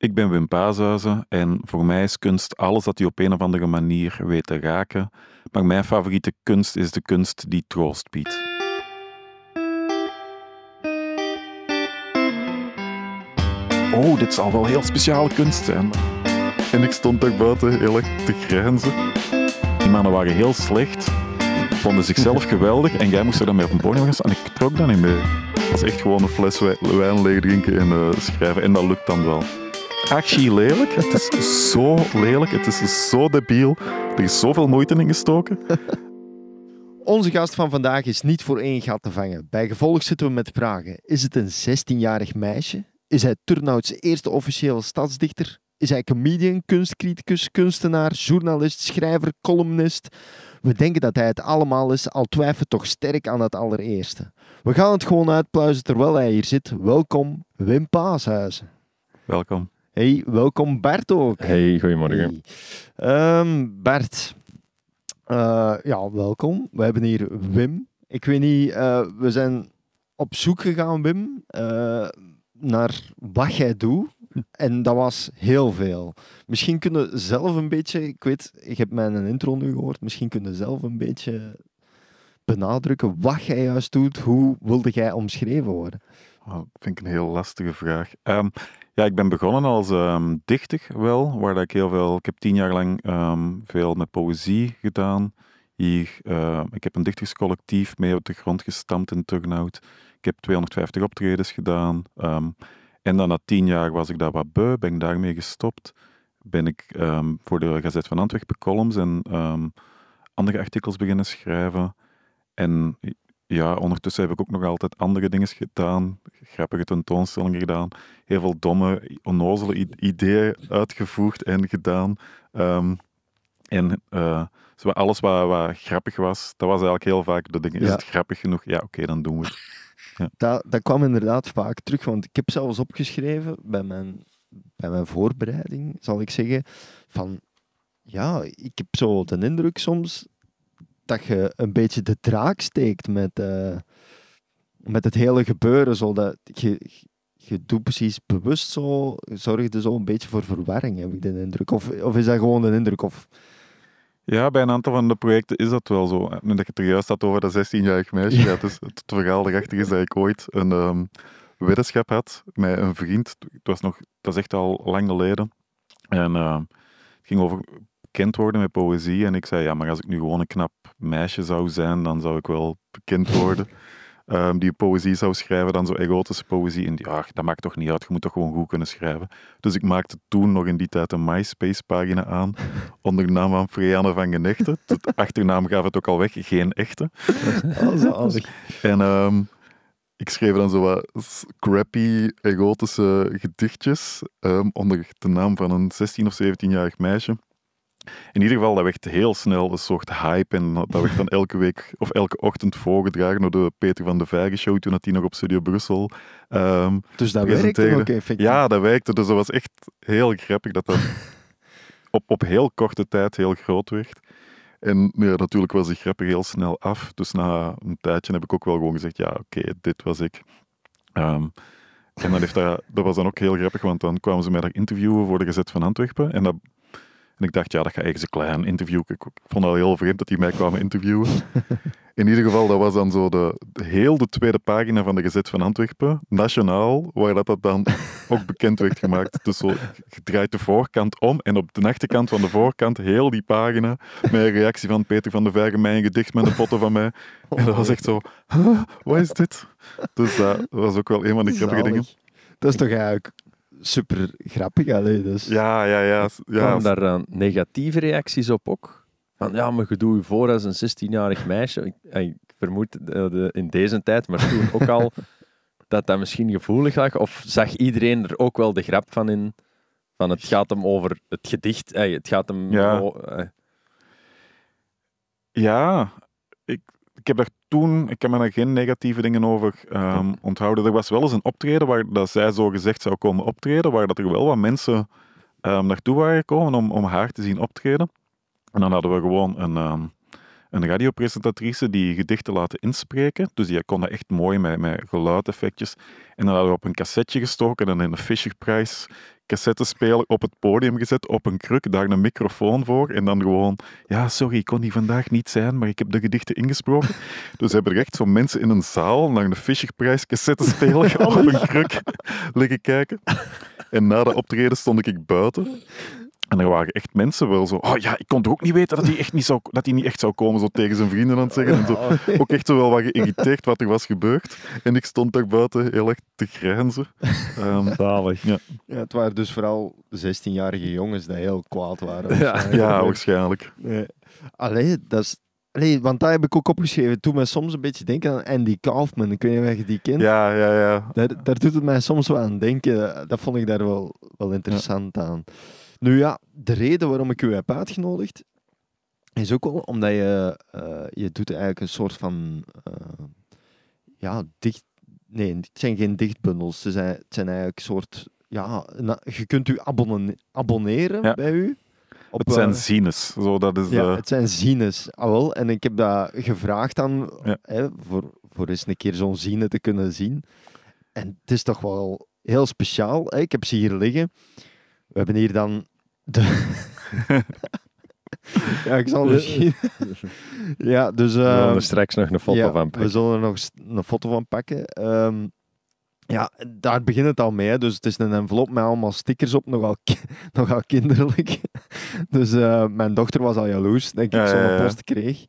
Ik ben Wim Paashuizen en voor mij is kunst alles dat je op een of andere manier weet te raken. Maar mijn favoriete kunst is de kunst die troost biedt. Oh, dit zal wel heel speciale kunst zijn. En ik stond daar buiten heel erg te grijnzen. Die mannen waren heel slecht, vonden zichzelf geweldig en jij moest er dan mee op een podium gaan staan. En ik trok dat niet mee. Dat was echt gewoon een fles wijn leeg drinken en uh, schrijven. En dat lukt dan wel. Actually lelijk. Het is zo lelijk. Het is zo debiel. Er is zoveel moeite in gestoken. Onze gast van vandaag is niet voor één gat te vangen. Bij gevolg zitten we met vragen. Is het een 16-jarig meisje? Is hij Turnhouts eerste officiële stadsdichter? Is hij comedian, kunstcriticus, kunstenaar, journalist, schrijver, columnist? We denken dat hij het allemaal is, al twijfelen toch sterk aan het allereerste. We gaan het gewoon uitpluizen terwijl hij hier zit. Welkom, Wim Paashuizen. Welkom. Hey, welkom Bert ook. Hey, goedemorgen. Hey. Um, Bert, uh, ja, welkom. We hebben hier Wim. Ik weet niet, uh, we zijn op zoek gegaan, Wim, uh, naar wat jij doet. En dat was heel veel. Misschien kunnen zelf een beetje, ik weet, ik heb mijn intro nu gehoord, misschien kunnen zelf een beetje benadrukken wat jij juist doet. Hoe wilde jij omschreven worden? Oh, dat vind ik een heel lastige vraag. Um, ja, ik ben begonnen als um, dichter wel, waar dat ik heel veel... Ik heb tien jaar lang um, veel met poëzie gedaan. Hier, ik heb een dichterscollectief mee op de grond gestampt in Turnhout. Ik heb 250 optredens gedaan. En dan na tien jaar was ik daar wat beu, ben ik daarmee gestopt. Ben ik voor de Gazet van Antwerpen columns en andere artikels beginnen schrijven. En ja, ondertussen heb ik ook nog altijd andere dingen gedaan. Grappige tentoonstellingen gedaan. Heel veel domme, onnozele ideeën uitgevoerd en gedaan. Um, en uh, alles wat, wat, grappig was, dat was eigenlijk heel vaak de dingen. Is het grappig genoeg? Ja, oké, dan doen we het. Ja. Dat, dat kwam inderdaad vaak terug, want ik heb zelfs opgeschreven bij mijn, bij mijn voorbereiding, zal ik zeggen, van ja, ik heb zo de indruk soms dat je een beetje de draak steekt met, uh, met het hele gebeuren. Zodat je, je doet precies bewust zo, zorgde zo een beetje voor verwarring, heb ik de indruk. Of, of is dat gewoon een indruk? Of... Ja, bij een aantal van de projecten is dat wel zo. Nu dat je het er juist had over dat 16-jarig meisje, ja. dus het verhaal erachter is dat ik ooit een um, weddenschap had met een vriend. Het was nog, dat is echt al lang geleden. En uh, het ging over bekend worden met poëzie. En ik zei, ja, maar als ik nu gewoon een knap meisje zou zijn, dan zou ik wel bekend worden. Um, die poëzie zou schrijven, dan zo erotische poëzie. En ja, dat maakt toch niet uit, je moet toch gewoon goed kunnen schrijven. Dus ik maakte toen nog in die tijd een MySpace-pagina aan, onder de naam van Freyanne van Genechten. De achternaam gaf het ook al weg, geen echte. Oh, en um, ik schreef dan zo wat crappy, erotische gedichtjes um, onder de naam van een 16 of 17-jarig meisje. In ieder geval, dat werd heel snel een soort hype en dat werd dan elke week of elke ochtend voorgedragen door de Peter van de Vijgen show toen hij nog op Studio Brussel um, Dus dat werkte ook effectief? Ja, dat werkte. Dus dat was echt heel grappig dat dat op, op heel korte tijd heel groot werd. En ja, natuurlijk was die grappig heel snel af. Dus na een tijdje heb ik ook wel gewoon gezegd, ja, oké, dit was ik. Um, en dan heeft dat, dat was dan ook heel grappig, want dan kwamen ze mij daar interviewen voor de Gezet van Antwerpen. En dat en ik dacht, ja, dat ga ik eens een klein interview. Ik, vond het al heel vreemd dat die mij kwamen interviewen. In ieder geval, dat was dan zo de, heel de tweede pagina van de Gezet van Antwerpen, nationaal, waar dat, dat dan ook bekend werd gemaakt. Dus zo, je draait de voorkant om en op de achterkant van de voorkant heel die pagina met een reactie van Peter van de Vergen, mijn gedicht met een foto van mij. En dat was echt zo, wat is dit? Dus dat was ook wel een van de grappige dingen. Dat is toch eigenlijk super grappig. Allee, dus. Ja, ja, ja. ja. Kwamen daar negatieve reacties op ook? Van ja, maar je doet je voor als een 16-jarig meisje. Ik, eh, ik vermoed uh, in deze tijd, maar toen ook al, dat dat misschien gevoelig lag. Of zag iedereen er ook wel de grap van in? Van het gaat hem over het gedicht. Hey, het gaat hem. Ja, ja ik, ik heb daar toen, ik heb me daar geen negatieve dingen over um, onthouden. Er was wel eens een optreden waar dat zij zo gezegd zou komen optreden, waar dat er wel wat mensen um, naartoe waren gekomen om, om haar te zien optreden. En dan hadden we gewoon een, um, een radiopresentatrice die gedichten laten inspreken. Dus die kon dat echt mooi met, met geluideffectjes. En dan hadden we op een cassetje gestoken en in de Fisher Prize cassettespeler op het podium gezet, op een kruk, daar een microfoon voor en dan gewoon, ja, sorry, ik kon hier vandaag niet zijn, maar ik heb de gedichten ingesproken. Dus hebben er echt zo mensen in een zaal naar de Fischerprijs cassettespeler op een kruk liggen kijken. En na de optreden stond ik buiten. En er waren echt mensen wel zo, oh ja, ik kon toch ook niet weten dat hij, echt niet, zou, dat hij niet echt zou komen, zo tegen zijn vrienden aan het zeggen. En zo, ook echt zo wel wat geïrriteerd wat er was gebeurd. En ik stond daar buiten heel erg te grijnzen. Ehm, Zalig. ja, Ja, het waren dus vooral 16-jarige jongens die heel kwaad waren. Ja. waarschijnlijk. ja, waarschijnlijk. Nee. Allee, dat is... Allee, want daar heb ik ook opgeschreven. Toen mij soms een beetje denken aan Andy Kaufman. Ik weet niet of je die kent. Ja, ja, ja. Daar, daar doet het mij soms wel aan denken. Dat vond ik daar wel, wel interessant aan. Nu ja, de reden waarom ik u heb uitgenodigd, is ook wel omdat je, eh, je doet eigenlijk een soort van, eh, ja, dicht, nee, het zijn geen dichtbundels. Ze zijn, het zijn eigenlijk een soort, ja, je kunt u abonne- abonneren Ja. bij u. Op, Het zijn eh, zines. Zo, dat is ja, de... het zijn zines. Ah, wel. En ik heb dat gevraagd dan, Ja. hè, voor, voor eens een keer zo'n zine te kunnen zien. En het is toch wel heel speciaal. Hè? Ik heb ze hier liggen. We hebben hier dan de... ja, ik zal misschien... ja, dus... We zullen ehm, er straks nog een foto ja, van We pakken. zullen er nog een foto van pakken. Ehm, ja, daar begint het al mee. hè. Dus het is een envelop met allemaal stickers op, nogal, ki- nogal kinderlijk. Dus eh, mijn dochter was al jaloers dat ik Ja, zo'n ja, ja. post kreeg.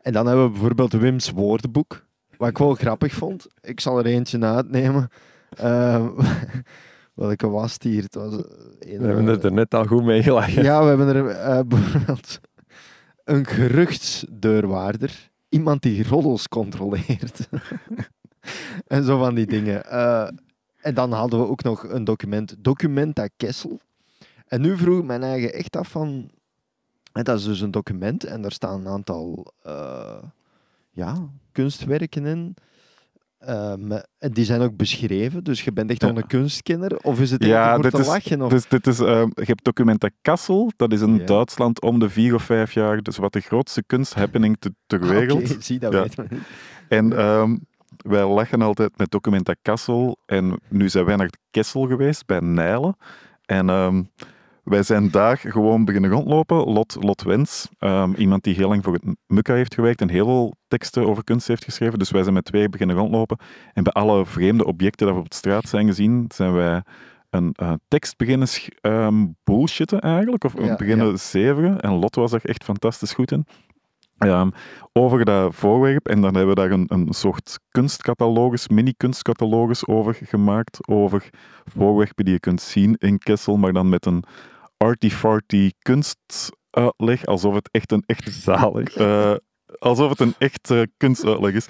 En dan hebben we bijvoorbeeld Wim's woordenboek, wat ik wel grappig vond. Ik zal er eentje uitnemen. Ehm, welke was het hier? Het was, eh, een- We hebben het er net al goed mee gelachen. ja, we hebben er eh, bijvoorbeeld een geruchtsdeurwaarder. Iemand die roddels controleert. en zo van die dingen. Eh, en dan hadden we ook nog een document, Documenta Kessel. En nu vroeg ik mijn eigen echt af van... dat is dus een document en daar staan een aantal ja, kunstwerken in. En die zijn ook beschreven, dus je bent echt Ja. een kunstkenner. Of is het Ja, echt voor dit te is- lachen? Of... Dus dit is, ehm, je hebt Documenta Kassel, dat is in Ja. Duitsland om de vier of vijf jaar, dus wat de grootste kunsthappening te- ter Ah, wereld. oké, zie, dat Ja. weten we niet. En ehm, wij lachen altijd met Documenta Kassel. En nu zijn wij naar Kessel geweest, bij Nijlen. En wij zijn daar gewoon beginnen rondlopen. Lot, Lot Wens, ehm, iemand die heel lang voor het Mukka heeft gewerkt en heel veel teksten over kunst heeft geschreven. Dus wij zijn met twee beginnen rondlopen. En bij alle vreemde objecten dat we op de straat zijn gezien, zijn wij een eh, tekst beginnen ehm, bullshitten eigenlijk. Of Ja, beginnen zeveren. En Lot was er echt fantastisch goed in. Ehm, over dat voorwerp. En dan hebben we daar een, een soort kunstcatalogus, mini-kunstcatalogus over gemaakt. Over voorwerpen die je kunt zien in Kessel, maar dan met een arty-farty kunstuitleg. Alsof het echt een echte Zalig. eh, alsof het een echte kunstuitleg is.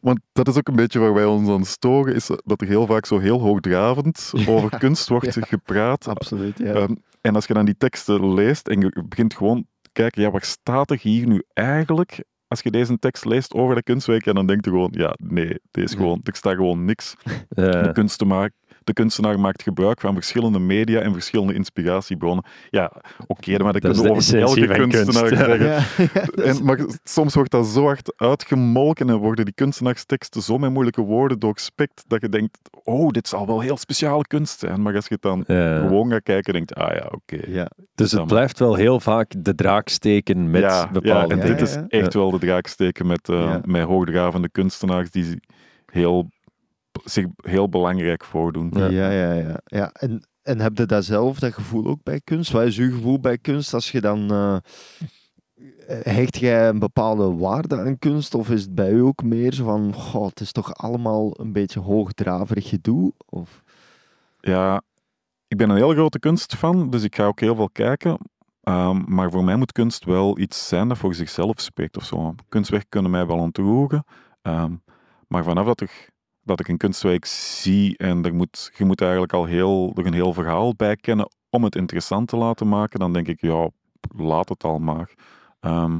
Want dat is ook een beetje waar wij ons aan storen, is dat er heel vaak zo heel hoogdravend over kunst wordt ja. gepraat. Absoluut, ja. Ehm, en als je dan die teksten leest en je begint gewoon te kijken, ja, waar staat er hier nu eigenlijk? Als je deze tekst leest over dat kunstwerk, en dan denk je gewoon, ja, nee, deze gewoon, er staat gewoon niks. De, kunstenaar, de kunstenaar maakt gebruik van verschillende media en verschillende inspiratiebronnen. Ja, oké, maar dat Dat kunnen we over elke kunstenaar kunst, zeggen. ja, ja, dat is- En, maar soms wordt dat zo hard uitgemolken en worden die kunstenaarsteksten zo met moeilijke woorden doorspekt dat je denkt, oh, dit zal wel heel speciale kunst zijn. Maar als je het dan Ja. gewoon gaat kijken, denk je, ah ja, oké. ja. Dus het blijft wel heel vaak de draak steken met ja, bepaalde ja, en Ja, dit ja, is ja. echt wel de draak steken met, eh Ja. met hoogdravende kunstenaars die heel, zich heel belangrijk voordoen. Ja. Ja, ja, ja. ja. En, en heb je dat zelf, dat gevoel ook bij kunst? Wat is uw gevoel bij kunst als je dan... eh, hecht jij een bepaalde waarde aan kunst? Of is het bij u ook meer zo van... Goh, het is toch allemaal een beetje hoogdraverig gedoe? Of... Ja, ik ben een heel grote kunstfan, dus ik ga ook heel veel kijken. Ehm, maar voor mij moet kunst wel iets zijn dat voor zichzelf spreekt of zo. Kunstwerken kunnen mij wel ontroeren. ehm, maar vanaf dat ik, dat ik een kunstwerk zie en er moet, je moet eigenlijk al heel, er een heel verhaal bij kennen om het interessant te laten maken, dan denk ik, ja, laat het al maar. Ehm,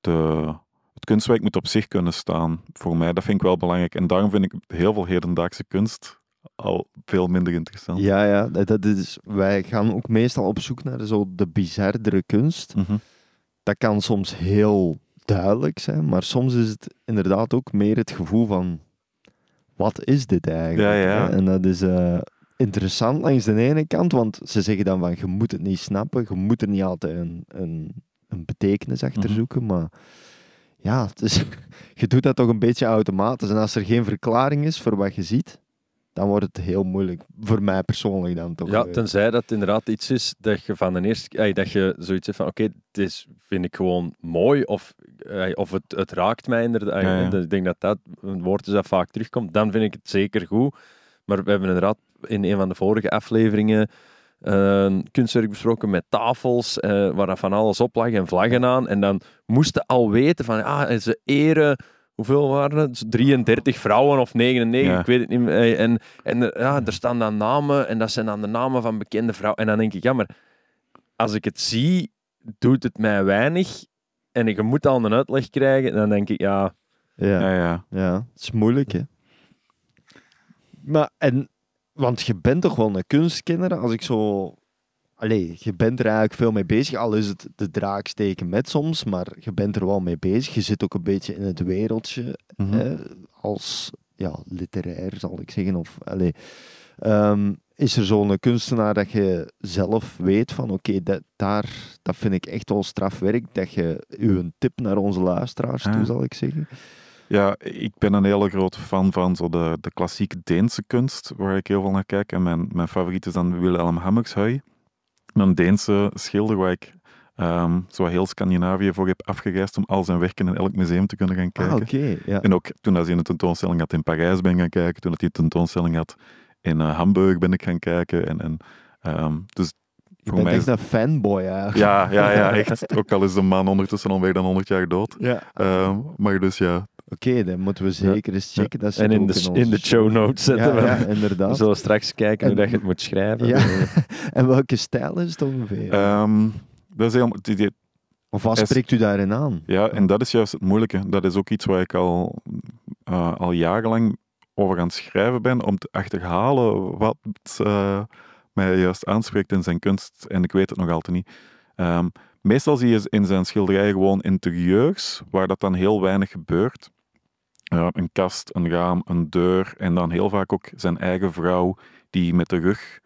de, het kunstwerk moet op zich kunnen staan. Voor mij, dat vind ik wel belangrijk. En daarom vind ik heel veel hedendaagse kunst al veel minder interessant. Ja, ja. Dat dat is, wij gaan ook meestal op zoek naar zo de bizardere kunst. Mhm. Dat kan soms heel duidelijk zijn, maar soms is het inderdaad ook meer het gevoel van... Wat is dit eigenlijk? Ja? En dat is... eh, interessant langs de ene kant, want ze zeggen dan van je moet het niet snappen, je moet er niet altijd een, een, een betekenis achter Mhm. zoeken, maar ja, het is, je doet dat toch een beetje automatisch. En als er geen verklaring is voor wat je ziet, dan wordt het heel moeilijk. Voor mij persoonlijk dan toch. Ja, eh. tenzij dat inderdaad iets is dat je van de eerste ey, dat je zoiets hebt van oké, dit is, vind ik gewoon mooi of, ey, of het, het raakt mij inderdaad. Ja, ja. Ik denk dat dat een woord is dat vaak terugkomt. Dan vind ik het zeker goed. Maar we hebben inderdaad in een van de vorige afleveringen eh, een kunstwerk besproken met tafels, eh, waar dat van alles op lag en vlaggen aan. En dan moesten al weten van, ah, ze eren, hoeveel waren het? 33 vrouwen of 99, Ja. ik weet het niet meer. Eh, En, en er- ja, er staan dan namen en dat zijn dan de namen van bekende vrouwen. En dan denk ik, ja, maar als ik het zie, doet het mij weinig. En je moet al een uitleg krijgen. Dan denk ik, ja, ja. Ja, ja. Ja, het is moeilijk, hè. Maar, en, want je bent toch wel een kunstkenner, als ik zo... Allee, je bent er eigenlijk veel mee bezig, al is het de draak steken met soms, maar je bent er wel mee bezig. Je zit ook een beetje in het wereldje, Mhm. hè, als ja, literair, zal ik zeggen. Of, allee, Ehm, is er zo'n kunstenaar dat je zelf weet van, oké, dat, daar, dat vind ik echt wel strafwerk, dat je uw tip naar onze luisteraars toe, Ah. zal ik zeggen. Ja, ik ben een hele grote fan van zo de, de klassieke Deense kunst, waar ik heel veel naar kijk. En mijn, mijn favoriet is dan Wilhelm Hammershøi. Een Deense schilder waar ik ehm, zo heel Scandinavië voor heb afgereisd om al zijn werken in elk museum te kunnen gaan kijken. Ah, ja. En ook toen hij een tentoonstelling had in Parijs ben ik gaan kijken, toen hij een tentoonstelling had in eh, Hamburg ben ik gaan kijken. En, en, ehm, dus Je voor bent mij echt een fanboy eigenlijk. Ja, ja, ja, echt. Ook al is de man ondertussen al meer dan 100 jaar dood. Ja. Ehm, maar dus ja, Oké, dan moeten we zeker eens checken. Dat en in de, in de show notes zetten. Ja, we. ja, We inderdaad. zullen straks kijken hoe En- dat je het moet schrijven. Ja. En welke stijl is het ongeveer? ehm, dat is die- die- of wat spreekt u daarin aan? Ja, en dat is juist het moeilijke. Dat is ook iets waar ik al, eh, al jarenlang over aan het schrijven ben, om te achterhalen wat eh, mij juist aanspreekt in zijn kunst. En ik weet het nog altijd niet. Ehm, meestal zie je in zijn schilderijen gewoon interieurs, waar dat dan heel weinig gebeurt. Ja, een kast, een raam, een deur en dan heel vaak ook zijn eigen vrouw die met de rug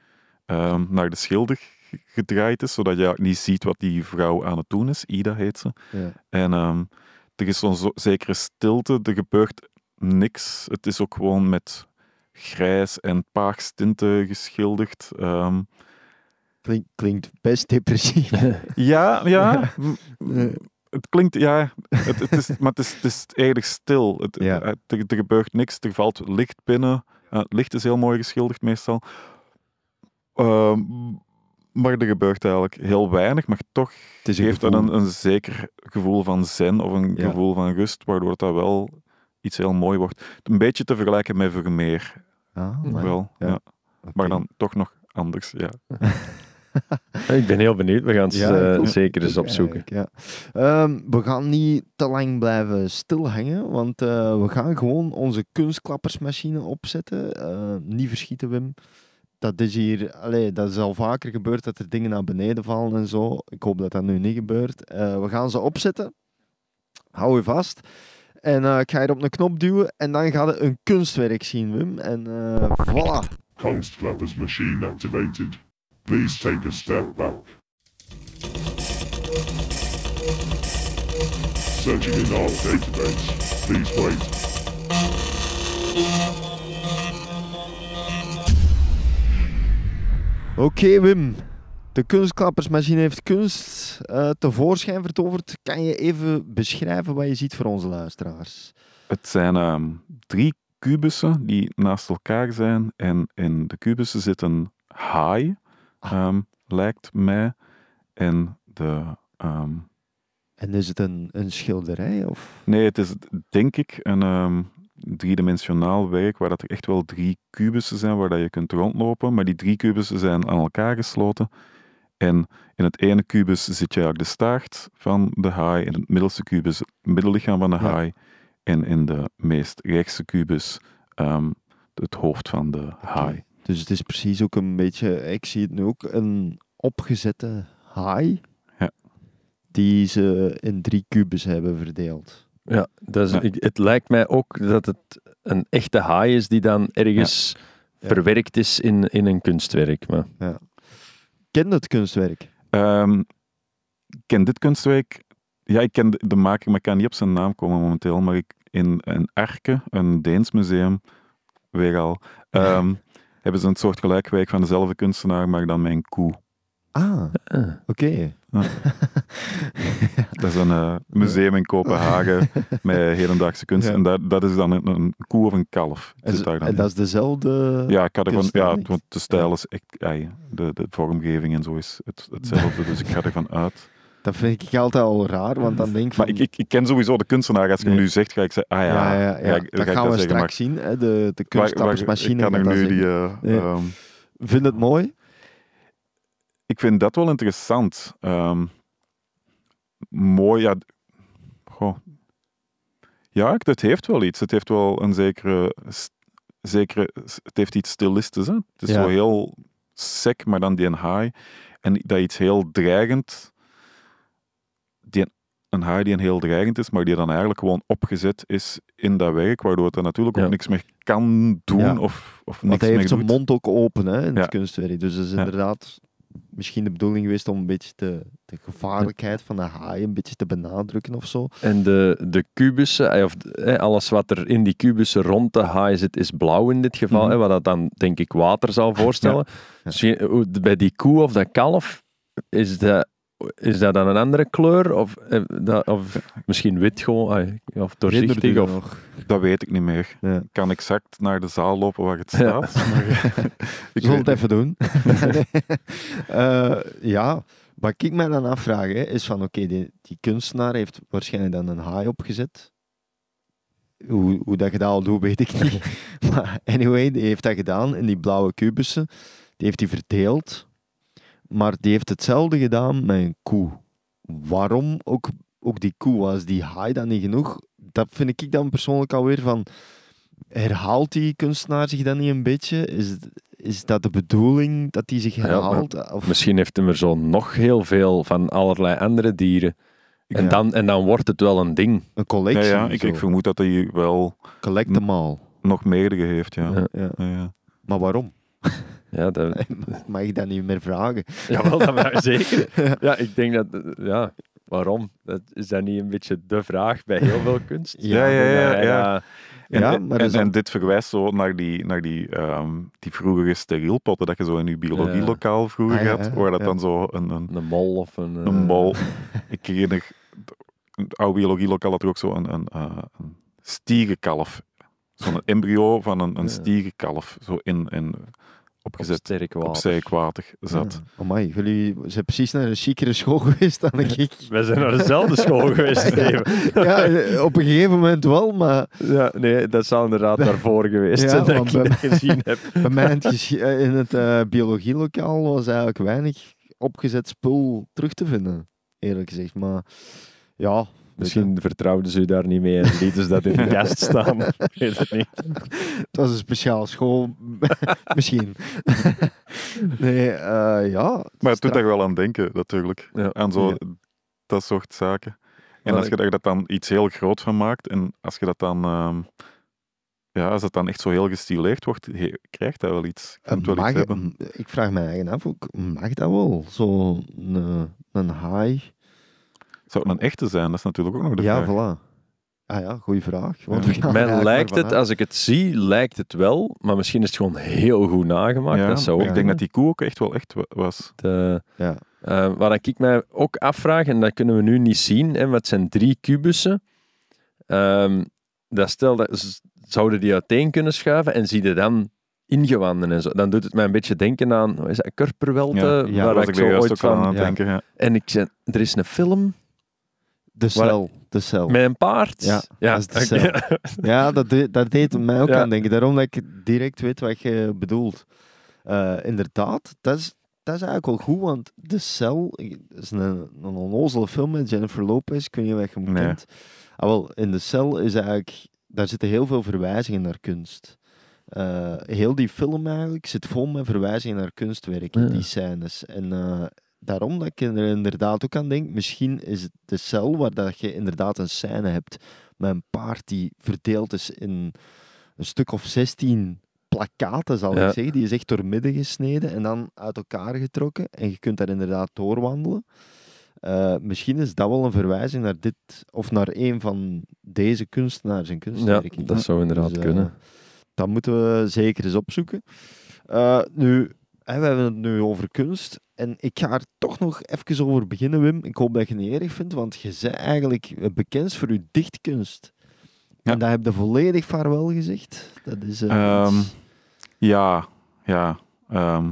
ehm, naar de schilder gedraaid is, zodat je niet ziet wat die vrouw aan het doen is. Ida heet ze. Ja. En ehm, er is zo'n zo- zekere stilte, er gebeurt niks. Het is ook gewoon met grijs en paags tinten geschilderd. Ehm, Klink, klinkt best depressief. ja, ja. Het klinkt, ja, het, het is, maar het is, het is eerder stil. Het, Ja. het- er, er gebeurt niks, er valt licht binnen. Eh, het licht is heel mooi geschilderd meestal. Ehm, maar er gebeurt eigenlijk heel weinig, maar toch Het geeft dat een, een zeker gevoel van zen of een Ja. gevoel van rust, waardoor dat wel iets heel mooi wordt. Een beetje te vergelijken met Vermeer, Ah, maar- wel. ja. Maar dan toch nog anders, ja. Ik ben heel benieuwd. We gaan het Ja, eh, zeker eens opzoeken. Ja. Ehm, we gaan niet te lang blijven stilhangen, want eh, we gaan gewoon onze kunstklappersmachine opzetten. Eh, niet verschieten, Wim. Dat is hier, allee, dat is al vaker gebeurd dat er dingen naar beneden vallen en zo. Ik hoop dat dat nu niet gebeurt. Eh, we gaan ze opzetten. Hou je vast. En eh, ik ga hier op een knop duwen en dan ga je een kunstwerk zien, Wim. En eh voilà. Constclappers machine activated. Please take a step back. Searching in our database. Please wait. Oké, Wim. De kunstklappersmachine heeft kunst eh, tevoorschijn vertoverd. Kan je even beschrijven wat je ziet voor onze luisteraars? Het zijn ehm, drie kubussen die naast elkaar zijn en in de kubussen zit een haai, Ah. ehm, lijkt mij. En de... ehm, En is het een, een schilderij? Of? Nee, het is denk ik een ehm, driedimensionaal werk waar dat er echt wel drie kubussen zijn waar dat je kunt rondlopen. Maar die drie kubussen zijn aan elkaar gesloten. En in het ene kubus zit je eigenlijk de staart van de haai. In het middelste kubus het middellichaam van de Ja. haai. En in de meest rechtse kubus het hoofd van de haai. Dus het is precies ook een beetje, ik zie het nu ook, een opgezette haai. Ja. Die ze in drie kubus hebben verdeeld. Ja, dat is, Ja. ik, het lijkt mij ook dat het een echte haai is die dan ergens Ja. verwerkt is in, in een kunstwerk. Maar Ken het kunstwerk? Ehm, ken dit kunstwerk. Ja, ik ken de, de maker, maar ik kan niet op zijn naam komen momenteel. Maar ik, in een Erke, een Deens museum, weer al, ehm, hebben ze een soort gelijkwerk van dezelfde kunstenaar, maar dan met een koe. Ah, ah, oké. Dat is een eh, museum in Kopenhagen met hedendaagse kunst. Ja. En dat, dat is dan een, een koe of een kalf. En, Zit daar dan en dat is dezelfde... Ja, ik ga ervan, ja, want de stijl is echt, ja, de, de vormgeving en zo is het, hetzelfde, dus ik ga ervan uit. Dat vind ik altijd al raar, want dan denk ik van... Maar ik, ik, ik ken sowieso de kunstenaar. Als je Nee. hem nu zegt, ga ik zeggen, ah ja, ja, ja, ja. dat gaan we maar straks zien, hè, de, de. Ik kan er dat nu die... eh, Ja. ehm, Vind het mooi? ik vind dat wel interessant. Ehm, mooi, ja. Goh. Ja, ik- het heeft wel iets. Het heeft wel een zekere... zekere het heeft iets stilistisch. Hè? Het is zo heel sec, maar dan die haai. En dat iets heel dreigend... Een haai die een heel dreigend is, maar die dan eigenlijk gewoon opgezet is in dat werk, waardoor het dan natuurlijk Ja. ook niks meer kan doen Ja. of, of Want niks hij meer heeft zijn doet. mond ook open hè, in Ja. het kunstwerk. Dus het is Ja. inderdaad misschien de bedoeling geweest om een beetje de, de gevaarlijkheid van de haai een beetje te benadrukken of zo. En de, de kubussen, eh, of eh, alles wat er in die kubussen rond de haai zit, is blauw in dit geval. Mhm. hè, wat dat dan, denk ik, water zal voorstellen. Hoe- bij die koe of dat kalf, is dat, is dat dan een andere kleur? Of, eh, dat, of misschien wit gewoon, ah, of doorzichtig? dat Of, nog? Dat weet ik niet meer. Ja. Ik kan exact naar de zaal lopen waar het Ja. staat. Maar, Ik zal het even doen. Eh, ja, wat ik mij dan afvraag hè, is van oké, die, die kunstenaar heeft waarschijnlijk dan een haai opgezet. Hoe, hoe dat gedaan al doet, weet ik niet. maar anyway, die heeft dat gedaan in die blauwe kubussen. Die heeft hij verdeeld. Maar die heeft hetzelfde gedaan met een koe. Waarom ook, ook die koe? Was die haai dan niet genoeg? Dat vind ik dan persoonlijk alweer van... Herhaalt die kunstenaar zich dan niet een beetje? Is, het- is dat de bedoeling dat hij zich Ja, herhaalt? of, misschien heeft hij er zo nog heel veel van allerlei andere dieren. En, Ja. dan, en dan wordt het wel een ding. een collectie? ja ik, ik vermoed dat hij wel Collect them all. nog meerdere heeft. Ja. Ja. Ja. Ja, ja. Maar waarom? Ja, dat, Mag ik dat niet meer vragen? Jawel, dat maar zeker. Ja, ik denk dat... Ja, waarom? Dat, is dat niet een beetje de vraag bij heel veel kunst? Ja, ja, ja, ja. En, Ja, en- maar en, is dat- en dit verwijst zo naar die, naar die, ehm, die vroegere sterielpotten dat je zo in je biologielokaal vroeger Ah, ja, had, ja, waar dat ja. dan zo een, een, Een mol of een... eh, een bal... Ik herinner... Een oude biologielokaal had er ook zo een, een, eh, een stierenkalf. Zo'n embryo van een, een stierenkalf. Zo in, in, op opgezet sterk op water. sterk water zat. Ja. Amai, jullie zijn precies naar een chicere school geweest dan ik. Wij zijn naar dezelfde school geweest, ja, op een gegeven moment wel, maar Ja, nee, dat zal inderdaad daarvoor geweest Ja, zijn dat ik bij- gezien heb. bij mij in het, eh, in het eh, biologielokaal was eigenlijk weinig opgezet spul terug te vinden, eerlijk gezegd. Maar ja, Misschien vertrouwden ze u daar niet mee en lieten ze dat in de kast staan. Ik weet het niet. het was een speciaal school, misschien. nee, eh, ja. Maar het doet daar wel aan denken, natuurlijk. Ja. Aan zo dat soort zaken. En als je daar dat dan iets heel groot van maakt, en als je dat dan... ehm, ja, als het dan echt zo heel gestileerd wordt, he- krijgt dat wel iets. Eh, wel mag- ik vraag me eigen af, mag dat wel? Zo'n een, een haai? Zou het een echte zijn? Dat is natuurlijk ook nog de Ja, vraag. voilà. Ah ja, goede vraag. Want Ja. we gaan er Mij lijkt maar het, als ik het zie, lijkt het wel. Maar misschien is het gewoon heel goed nagemaakt. Ja, dat zou ook ik denk kunnen. dat die koe ook echt wel echt wa- was. De, Ja. eh, wat ik mij ook afvraag, en dat kunnen we nu niet zien, hè, maar het zijn drie kubussen. Ehm, dat stel dat zouden die uiteen kunnen schuiven en zie je dan ingewanden en zo. Dan doet het mij een beetje denken aan, wat is dat, Kurperwelte? Ja, ja, waar was ik ik zo ooit aan ja. denken. Ja. En ik zei, er is een film De cel. De cel. met een paard. Ja, dat is de cel. Ja, dat, de- dat deed mij ook Ja. aan denken. Daarom dat ik direct weet wat je bedoelt. Eh, inderdaad, dat is, dat is eigenlijk wel goed, want De Cel dat is een, een onnozele film met Jennifer Lopez. Ik weet niet of je hem Nee. kent. Ah, wel, in De Cel is eigenlijk... Daar zitten heel veel verwijzingen naar kunst. Eh, heel die film eigenlijk zit vol met verwijzingen naar kunstwerken, Ja. die scènes. En eh, daarom dat ik er inderdaad ook aan denk, misschien is het De Cel waar dat je inderdaad een scène hebt met een paard die verdeeld is in een stuk of 16 plakaten, zal Ja. ik zeggen. Die is echt door midden gesneden en dan uit elkaar getrokken. En je kunt daar inderdaad doorwandelen. Eh, misschien is dat wel een verwijzing naar dit, of naar een van deze kunstenaars en Ja, kunstwerken. dat zou inderdaad Dus, eh, kunnen. Dat moeten we zeker eens opzoeken. Eh, nu, we hebben het nu over kunst. En ik ga er toch nog even over beginnen, Wim. Ik hoop dat je het niet erg vindt, want je bent eigenlijk bekend voor je dichtkunst. Ja. En daar heb je volledig vaarwel gezegd. Dat is eh, Ehm, Ja, ja. ehm,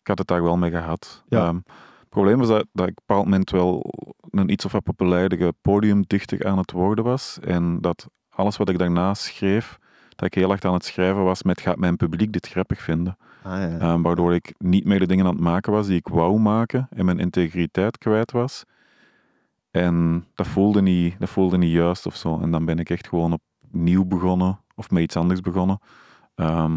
ik had het daar wel mee gehad. Ja. Ehm, het probleem was dat, dat ik op een bepaald moment wel een iets of wat populairige podiumdichter aan het worden was. En dat alles wat ik daarna schreef, dat ik heel erg aan het schrijven was met gaat mijn publiek dit grappig vinden. Ah, ja. Ehm, waardoor ik niet meer de dingen aan het maken was die ik wou maken en mijn integriteit kwijt was. En dat voelde niet, dat voelde niet juist of zo. En dan ben ik echt gewoon opnieuw begonnen of met iets anders begonnen. Ehm,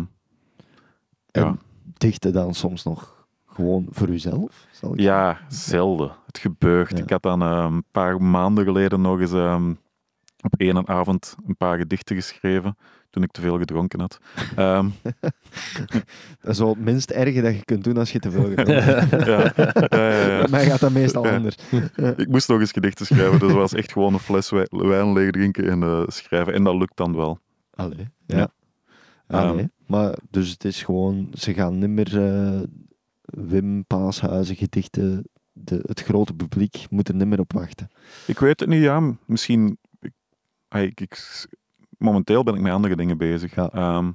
ja. En dichten dan soms nog gewoon voor uzelf? Zal ik Ja, zelden. Het gebeurt. Ja. Ik had dan eh, een paar maanden geleden nog eens ehm, op één avond een paar gedichten geschreven. Toen ik te veel gedronken had. Ehm, Dat is wel het minst erge dat je kunt doen als je te veel gedronken hebt. ja, ja, ja, mij gaat dat meestal Ja. anders. Ik moest nog eens gedichten schrijven, dus het was echt gewoon een fles wij- wijn leeg drinken en eh, schrijven. En dat lukt dan wel. Allee, ja. Ja. Allee. Ehm. maar dus het is gewoon, ze gaan niet meer eh, Wim Paashuizen gedichten, de, het grote publiek moet er niet meer op wachten. Ik weet het niet, ja. Misschien... Ik, ah, ik, ik- momenteel ben ik met andere dingen bezig. Ja. Ehm,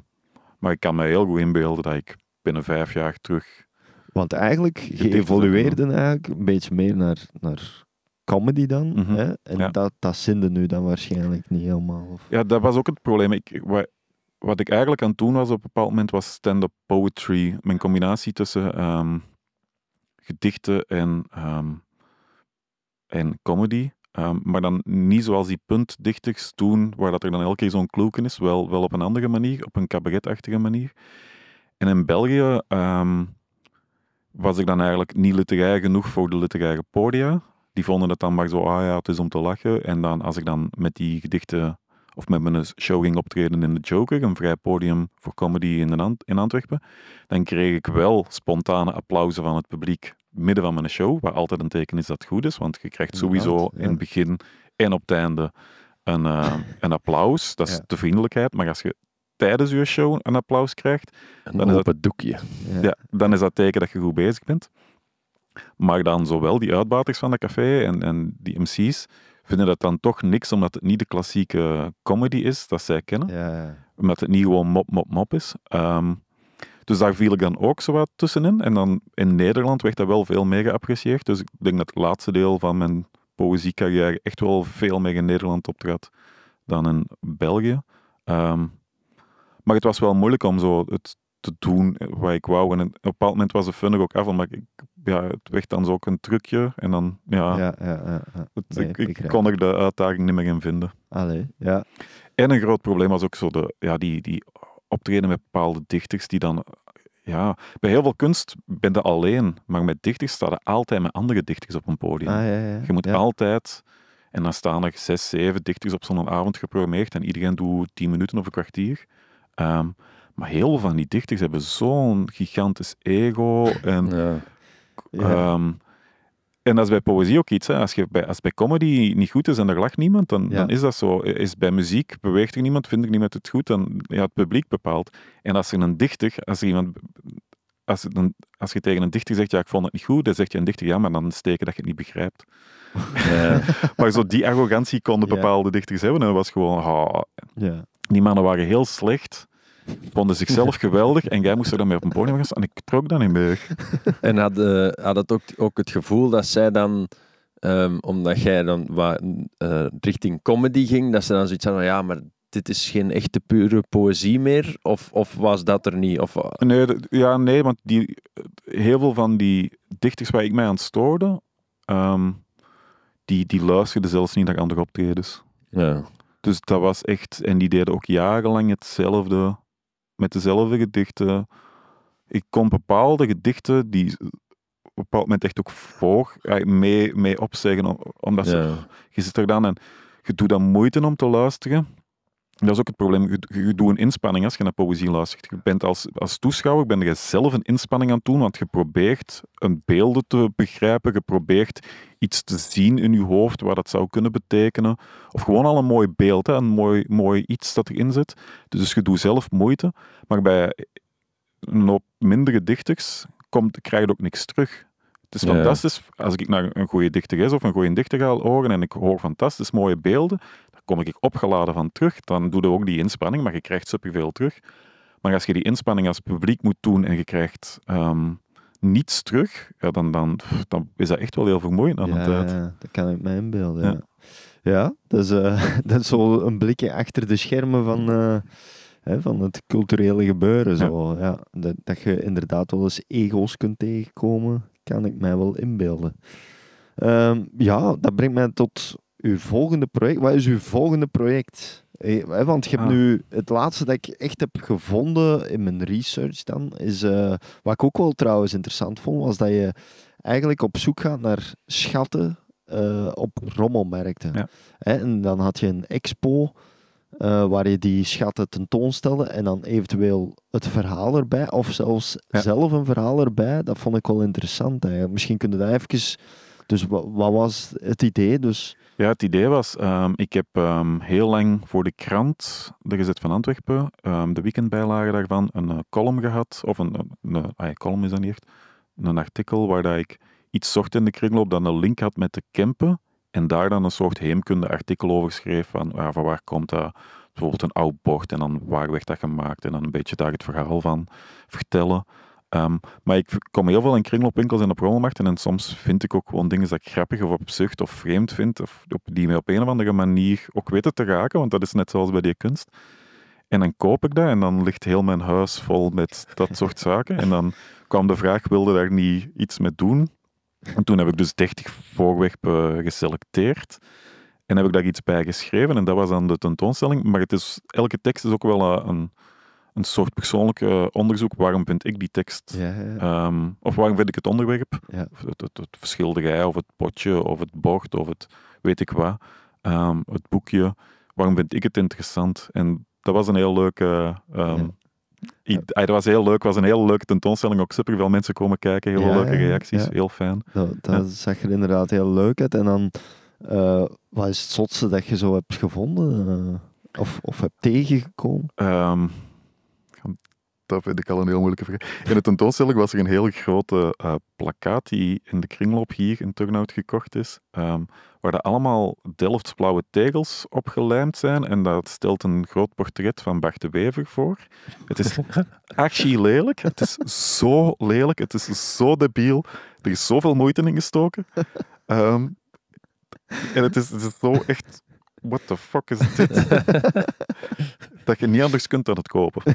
maar ik kan me heel goed inbeelden dat ik binnen vijf jaar terug... Want eigenlijk geëvolueerde eigenlijk een beetje meer naar, naar comedy dan. Mhm. hè? En Ja. dat, dat zinde nu dan waarschijnlijk niet helemaal. Of... Ja, dat was ook het probleem. Ik, wa- wat ik eigenlijk aan het doen was op een bepaald moment was stand-up poetry. Mijn combinatie tussen ehm, gedichten en, ehm, en comedy. Ehm, maar dan niet zoals die puntdichters doen, waar dat er dan elke keer zo'n kloek in is. Wel, wel op een andere manier, op een cabaretachtige manier. En in België ehm, was ik dan eigenlijk niet literair genoeg voor de literaire podia. Die vonden het dan maar zo, ah ja, het is om te lachen. En dan als ik dan met die gedichten of met mijn show ging optreden in de Joker, een vrij podium voor comedy in, de Ant- in Antwerpen, dan kreeg ik wel spontane applausen van het publiek midden van mijn show, wat altijd een teken is dat het goed is, want je krijgt sowieso ja. in het begin en op het einde een, eh, een applaus. Dat is Ja. de vriendelijkheid, maar als je tijdens je show een applaus krijgt, Een Dan is dat- doekje. Ja. ja, dan is dat teken dat je goed bezig bent. Maar dan zowel die uitbaters van dat café en, en die MC's vinden dat dan toch niks, omdat het niet de klassieke comedy is dat zij kennen. Ja, ja. Omdat het niet gewoon mop, mop, mop is. Ehm, dus daar viel ik dan ook zo wat tussenin. En dan in Nederland werd dat wel veel meer geapprecieerd. Dus ik denk dat het laatste deel van mijn poëziecarrière echt wel veel meer in Nederland optrad dan in België. Ehm, maar het was wel moeilijk om zo het te doen wat ik wou. En op een bepaald moment was de fun er ook af, omdat ik, ja, het werd dan zo ook een trucje. En dan, ja, Ja, ja, ja, ja. het- Nee, ik, kon er de uitdaging niet meer in vinden. Allee, ja. En een groot probleem was ook zo de, ja, die, die optreden met bepaalde dichters die dan... Ja, bij heel veel kunst ben je alleen, maar met dichters staan er altijd met andere dichters op een podium. Ah. Je moet altijd... En dan staan er zes, zeven dichters op zo'n avond geprogrammeerd en iedereen doet tien minuten of een kwartier. Ehm, maar heel veel van die dichters hebben zo'n gigantisch ego en... Ja. Ja. Ehm, en dat is bij poëzie ook iets. Hè. Als, je bij, als bij comedy niet goed is en er lacht niemand, dan, Ja. dan is dat zo. Is bij muziek, beweegt er niemand, vindt er niemand het goed, dan ja, het publiek bepaalt. En als er een dichter, als er iemand... Als, als je tegen een dichter zegt, ja, ik vond het niet goed, dan zegt je een dichter, ja, maar dan steken dat je het niet begrijpt. Ja. Maar zo die arrogantie konden Ja. bepaalde dichters hebben. En dat was gewoon, ah, ja. die mannen waren heel slecht, vonden zichzelf geweldig, en jij moest er dan mee op een podium gaan staan. En ik trok dat niet meer. En had, eh, had het ook, ook het gevoel dat zij dan, ehm, omdat jij dan wat, eh, richting comedy ging, dat ze dan zoiets hadden van ja, maar dit is geen echte pure poëzie meer? Of, of was dat er niet? Of, Nee, ja, nee, want die, heel veel van die dichters waar ik mij aan stoorde, ehm, die, die luisterden zelfs niet naar andere optredens. ja. Dus dat was echt, en die deden ook jarenlang hetzelfde, met dezelfde gedichten. Ik kon bepaalde gedichten, die op een bepaald moment echt ook voor, mee, mee opzeggen, om- omdat ze Ja. je zit er dan en je doet dan moeite om te luisteren. Dat is ook het probleem. Je, je doet een inspanning als je naar poëzie luistert. Je bent als, als toeschouwer ben je zelf een inspanning aan het doen, want je probeert een beelden te begrijpen. Je probeert iets te zien in je hoofd wat dat zou kunnen betekenen. Of gewoon al een mooi beeld, hè, een mooi, mooi iets dat erin zit. Dus je doet zelf moeite. Maar bij een hoop mindere dichters komt, krijg je ook niks terug. Het is Ja. fantastisch als ik naar een goede dichteres of een goede dichter ga horen en ik hoor fantastisch mooie beelden, kom ik opgeladen van terug. Dan doe je ook die inspanning, maar je krijgt superveel terug. Maar als je die inspanning als publiek moet doen en je krijgt ehm, niets terug, ja, dan, dan, dan is dat echt wel heel vermoeiend aan ja, de tijd. ja, dat kan ik me inbeelden. Ja. Ja, is, eh, dat is zo een blikje achter de schermen van, eh, hè, van het culturele gebeuren. Zo. Ja. dat, dat je inderdaad wel eens ego's kunt tegenkomen, kan ik mij wel inbeelden. Ehm, ja, dat brengt mij tot uw volgende project. Wat is uw volgende project? Eh, want je hebt Ah. nu het laatste dat ik echt heb gevonden in mijn research dan, is eh, wat ik ook wel trouwens interessant vond, was dat je eigenlijk op zoek gaat naar schatten eh, op rommelmarkten. Ja. En dan had je een expo waar je die schatten tentoonstelde en dan eventueel het verhaal erbij, of zelfs Ja. zelf een verhaal erbij. Dat vond ik wel interessant. Eigenlijk. Misschien kunnen we dat even... Dus wa- wat was het idee? Dus, Ja, het idee was, ehm, ik heb ehm, heel lang voor de krant, de Gezet van Antwerpen, ehm, de weekendbijlage daarvan, een eh, column gehad, of een, een, column is dat niet echt, een artikel waar dat ik iets zocht in de kringloop dat een link had met de Kempen en daar dan een soort heemkunde artikel over schreef van, waar komt dat, bijvoorbeeld een oud bord en dan waar werd dat gemaakt en dan een beetje daar het verhaal van vertellen. Ehm, maar ik kom heel veel in kringloopwinkels en op rommelmarkten en soms vind ik ook gewoon dingen dat ik grappig of opzucht of vreemd vind, of op, die mij op een of andere manier ook weten te raken, want dat is net zoals bij die kunst. En dan koop ik dat en dan ligt heel mijn huis vol met dat soort zaken. En dan kwam de vraag, wilde daar niet iets mee doen? En toen heb ik dus 30 voorwerpen geselecteerd. En heb ik daar iets bij geschreven en dat was dan de tentoonstelling. Maar het is, elke tekst is ook wel eh, een, een soort persoonlijk eh, onderzoek. Waarom vind ik die tekst ja, ja, Ehm, of waarom vind ik het onderwerp? Ja. Of Het, het, het schilderij, of het potje, of het bord, of het weet ik wat. Ehm, het boekje. Waarom vind ik het interessant? En dat was een heel leuke. i- ah, dat was heel leuk. was een hele leuke tentoonstelling. Ook superveel mensen komen kijken. Heel leuke reacties. Heel fijn. dat, dat zag er inderdaad heel leuk uit. En dan, eh, wat is het zotste dat je zo hebt gevonden? eh, of, of hebt tegengekomen? Dat vind ik al een heel moeilijke vraag. In de tentoonstelling was er een heel grote eh, plakkaat die in de kringloop hier in Turnhout gekocht is, ehm, waar er allemaal Delfts blauwe tegels opgelijmd zijn en dat stelt een groot portret van Bart de Wever voor. Het is archi lelijk, het is zo lelijk, het is zo debiel, er is zoveel moeite in gestoken. Ehm, en het is, het is zo echt, what the fuck is dit? dat je niet anders kunt dan het kopen.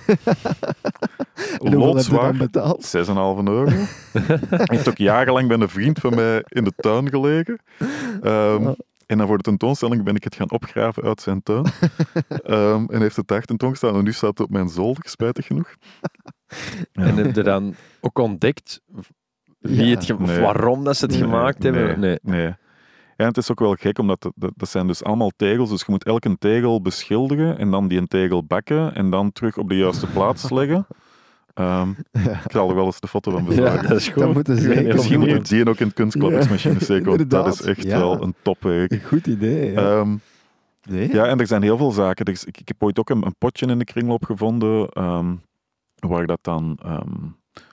Loodzwaar, betaald? 6,5 euro. Heeft ook jarenlang bij een vriend van mij in de tuin gelegen. Ehm, en dan voor de tentoonstelling ben ik het gaan opgraven uit zijn tuin. Ehm, en heeft het daar tentoongestaan. En nu staat het op mijn zolder, spijtig genoeg. En heb je dan ook ontdekt wie Ja. het ge- of Nee. waarom dat ze het Nee, gemaakt hebben? nee. Nee. Ja, en het is ook wel gek, omdat dat, dat, dat zijn dus allemaal tegels. Dus je moet elke tegel beschilderen en dan die een tegel bakken en dan terug op de juiste plaats leggen. Ehm, ik zal er wel eens de foto van Ja, bezorgen. dat is goed. Dat moeten ze Ik zeker Misschien moet die ook in het kunstklappersmachine steken, want dat is echt ja. wel een topwerk. Een goed idee. Ja. Ehm, nee? ja, en er zijn heel veel zaken. Is- ik, ik heb ooit ook een, een potje in de kringloop gevonden, ehm, waar dat dan ehm,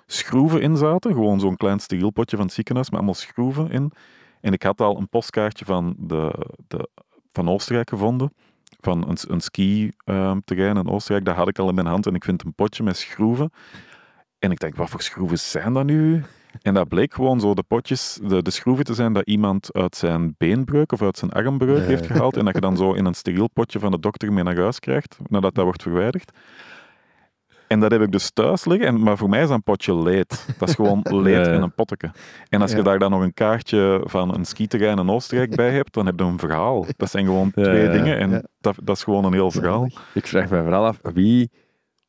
schroeven in zaten. Gewoon zo'n klein steriel potje van het ziekenhuis, met allemaal schroeven in. En ik had al een postkaartje van, de, de, van Oostenrijk gevonden, van een, een ski-terrein in Oostenrijk. Dat had ik al in mijn hand en ik vind een potje met schroeven. En ik denk, wat voor schroeven zijn dat nu? En dat bleek gewoon zo de potjes, de, de schroeven te zijn dat iemand uit zijn beenbreuk of uit zijn armbreuk heeft gehaald. En dat je dan zo in een steriel potje van de dokter mee naar huis krijgt, nadat dat wordt verwijderd. En dat heb ik dus thuis liggen. En, maar voor mij is dat een potje leed. Dat is gewoon leed en een potteke. En als je Ja. daar dan nog een kaartje van een skiterrein in Oostenrijk bij hebt, dan heb je een verhaal. Dat zijn gewoon Ja, twee dingen en ja. dat, dat is gewoon een heel verhaal. Ik vraag me vooral af, wie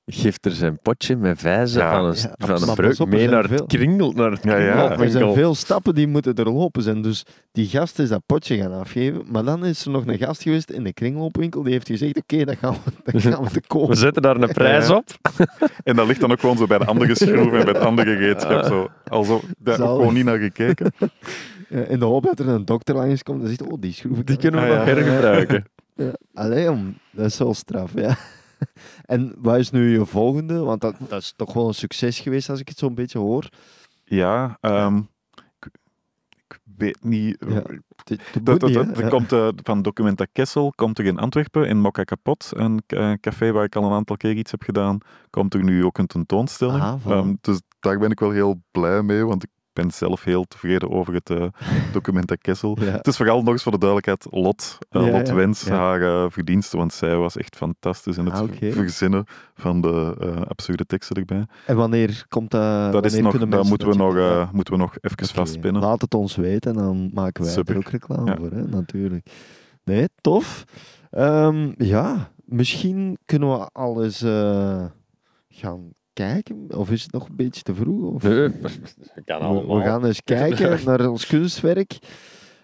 geeft er zijn potje met vijzen Ja. van een, Ja, van een breuk op, mee naar veel. het kringel, naar het Ja, ja. kringloopwinkel. Er zijn veel stappen die moeten er lopen zijn. Dus die gast is dat potje gaan afgeven. Maar dan is er nog een gast geweest in de kringloopwinkel. Die heeft gezegd, oké, dan gaan we, dan gaan we te koop. We zetten daar een prijs Ja. op. En dat ligt dan ook gewoon zo bij de andere schroef en bij het andere gereedschap. Zo. Alsof, daar ook Zalig. gewoon niet naar gekeken. In de hoop dat er een dokter langs komt en zegt, oh, die schroef Die kunnen we Ah, nog ja. hergebruiken. Ja. Allee, om, dat is wel straf, ja. En wat is nu je volgende? Want dat, dat is toch wel een succes geweest als ik het zo'n beetje hoor. Ja, ehm, ik, ik weet niet. Ja, Dat, dat Dat, moet dat, niet, dat- hè? Ja. komt van Documenta Kessel, komt er in Antwerpen, in Mokka Kapot, een café waar ik al een aantal keer iets heb gedaan, komt er nu ook een tentoonstelling. Ah. Ehm, dus daar ben ik wel heel blij mee, want ik ben zelf heel tevreden over het eh Documenta Kessel. Ja. Het is vooral nog eens voor de duidelijkheid Lot, eh, Ja, Lot ja, Wens, ja. haar eh, verdiensten, want zij was echt fantastisch in het Ah, verzinnen van de eh, absurde teksten erbij. En wanneer komt dat? dat is wanneer nog, mensen moeten we, dat nog, eh, moeten we nog even vastpinnen. Laat het ons weten en dan maken wij Super. er ook reclame Ja. voor, hè? natuurlijk. Nee, tof. Ehm, ja, misschien kunnen we al eens eh, gaan kijken. Of is het nog een beetje te vroeg? Of? Nee, we kan We, allemaal. we gaan eens kijken naar ons kunstwerk.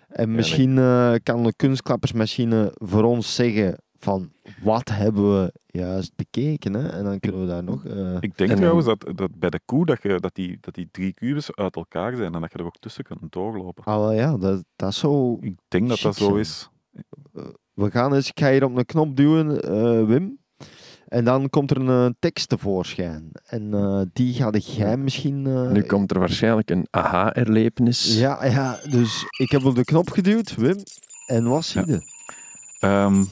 En misschien eh, kan de kunstklappersmachine voor ons zeggen van wat hebben we juist bekeken. Hè? En dan kunnen we daar nog... eh, Ik denk En- trouwens dat, dat bij de koe dat, je, dat, die, dat die drie kubus uit elkaar zijn en dat je er ook tussen kunt doorlopen. ah, wel ja, dat, dat is zo... Ik denk dat dat zo is. We gaan eens, ik ga hier op een knop duwen, eh, Wim. En dan komt er een eh, tekst tevoorschijn. En eh, die ga jij misschien... eh, Nu komt er waarschijnlijk een aha-erlevenis. Ja, ja, dus ik heb op de knop geduwd, Wim. En wat zie je? Ehm,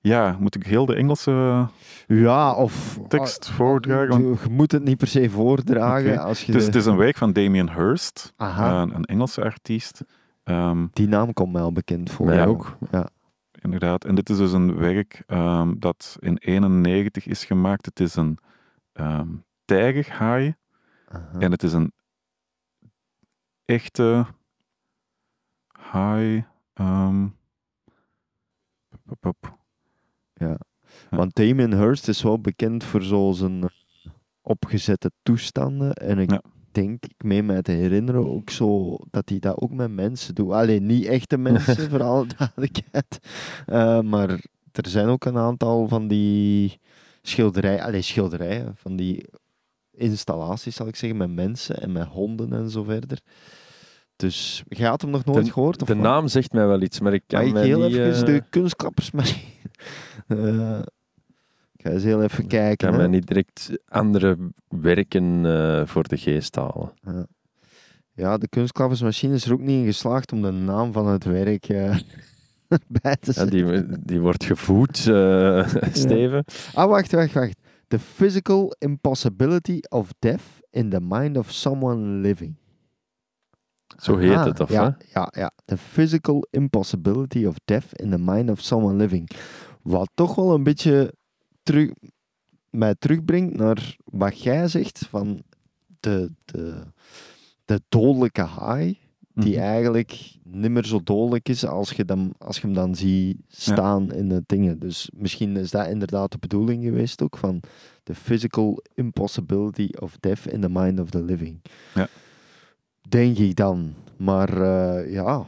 ja, moet ik heel de Engelse Ja, of... tekst ah, voordragen? Je, je moet het niet per se voordragen. Als je het, is, de- het is een werk van Damien Hirst, Aha, een, een Engelse artiest. Ehm, die naam komt mij al bekend voor. Mij Ja. ook. Ja. Inderdaad. En dit is dus een werk ehm, dat in 91 is gemaakt. Het is een ehm tijgerhaai. En het is een echte haai. pop, pop, pop. Ja. Want Damien Hirst is wel bekend voor zo zijn eh, opgezette toestanden. En ik Ja. Denk, ik meen mij te herinneren, ook zo dat hij dat ook met mensen doet. Alleen niet echte mensen, voor alle duidelijkheid. Maar er zijn ook een aantal van die schilderijen, alleen schilderijen, van die installaties, zal ik zeggen, met mensen en met honden en zo verder. Dus je had hem nog nooit De- gehoord? Of De wat? naam zegt mij wel iets, maar ik kan ik mij heel niet... even eh, de kunstklappersmachine... Ik ga eens heel even kijken. kan hè. mij niet direct andere werken eh, voor de geest halen. Ja, de kunstklappersmachine is er ook niet in geslaagd om de naam van het werk eh, bij te Ja, zetten. die, die wordt gevoed, eh, Steven. Ah, wacht, wacht, wacht. The physical impossibility of death in the mind of someone living. Zo heet Aha, het, of ja, hè? ja, ja. The physical impossibility of death in the mind of someone living. Wat toch wel een beetje terug, mij terugbrengt naar wat jij zegt van de, de, de dodelijke haai, die Mhm. eigenlijk niet meer zo dodelijk is als je, dan, als je hem dan ziet staan in de dingen. Dus misschien is dat inderdaad de bedoeling geweest ook van the physical impossibility of death in the mind of the living. Ja. Denk ik dan. Maar eh, ja.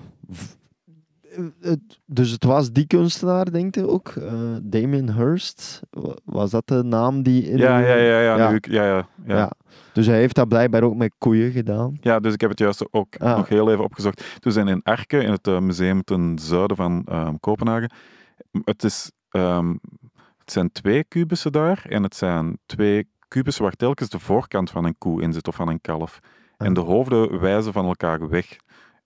Eh, het- dus het was die kunstenaar, denk je ook? Eh, Damien Hirst? Wa- Was dat de naam die in Ja, ja, ja, ja, Ja. nu ja, ja, ja. ja. Dus hij heeft dat blijkbaar ook met koeien gedaan. Ja, dus ik heb het juist ook Ah. nog heel even opgezocht. We zijn in Arke, in het eh, museum ten zuiden van ehm, Kopenhagen. Het, is, ehm, het zijn twee kubussen daar en het zijn twee kubussen waar telkens de voorkant van een koe in zit of van een kalf. En Ah. de hoofden wijzen van elkaar weg.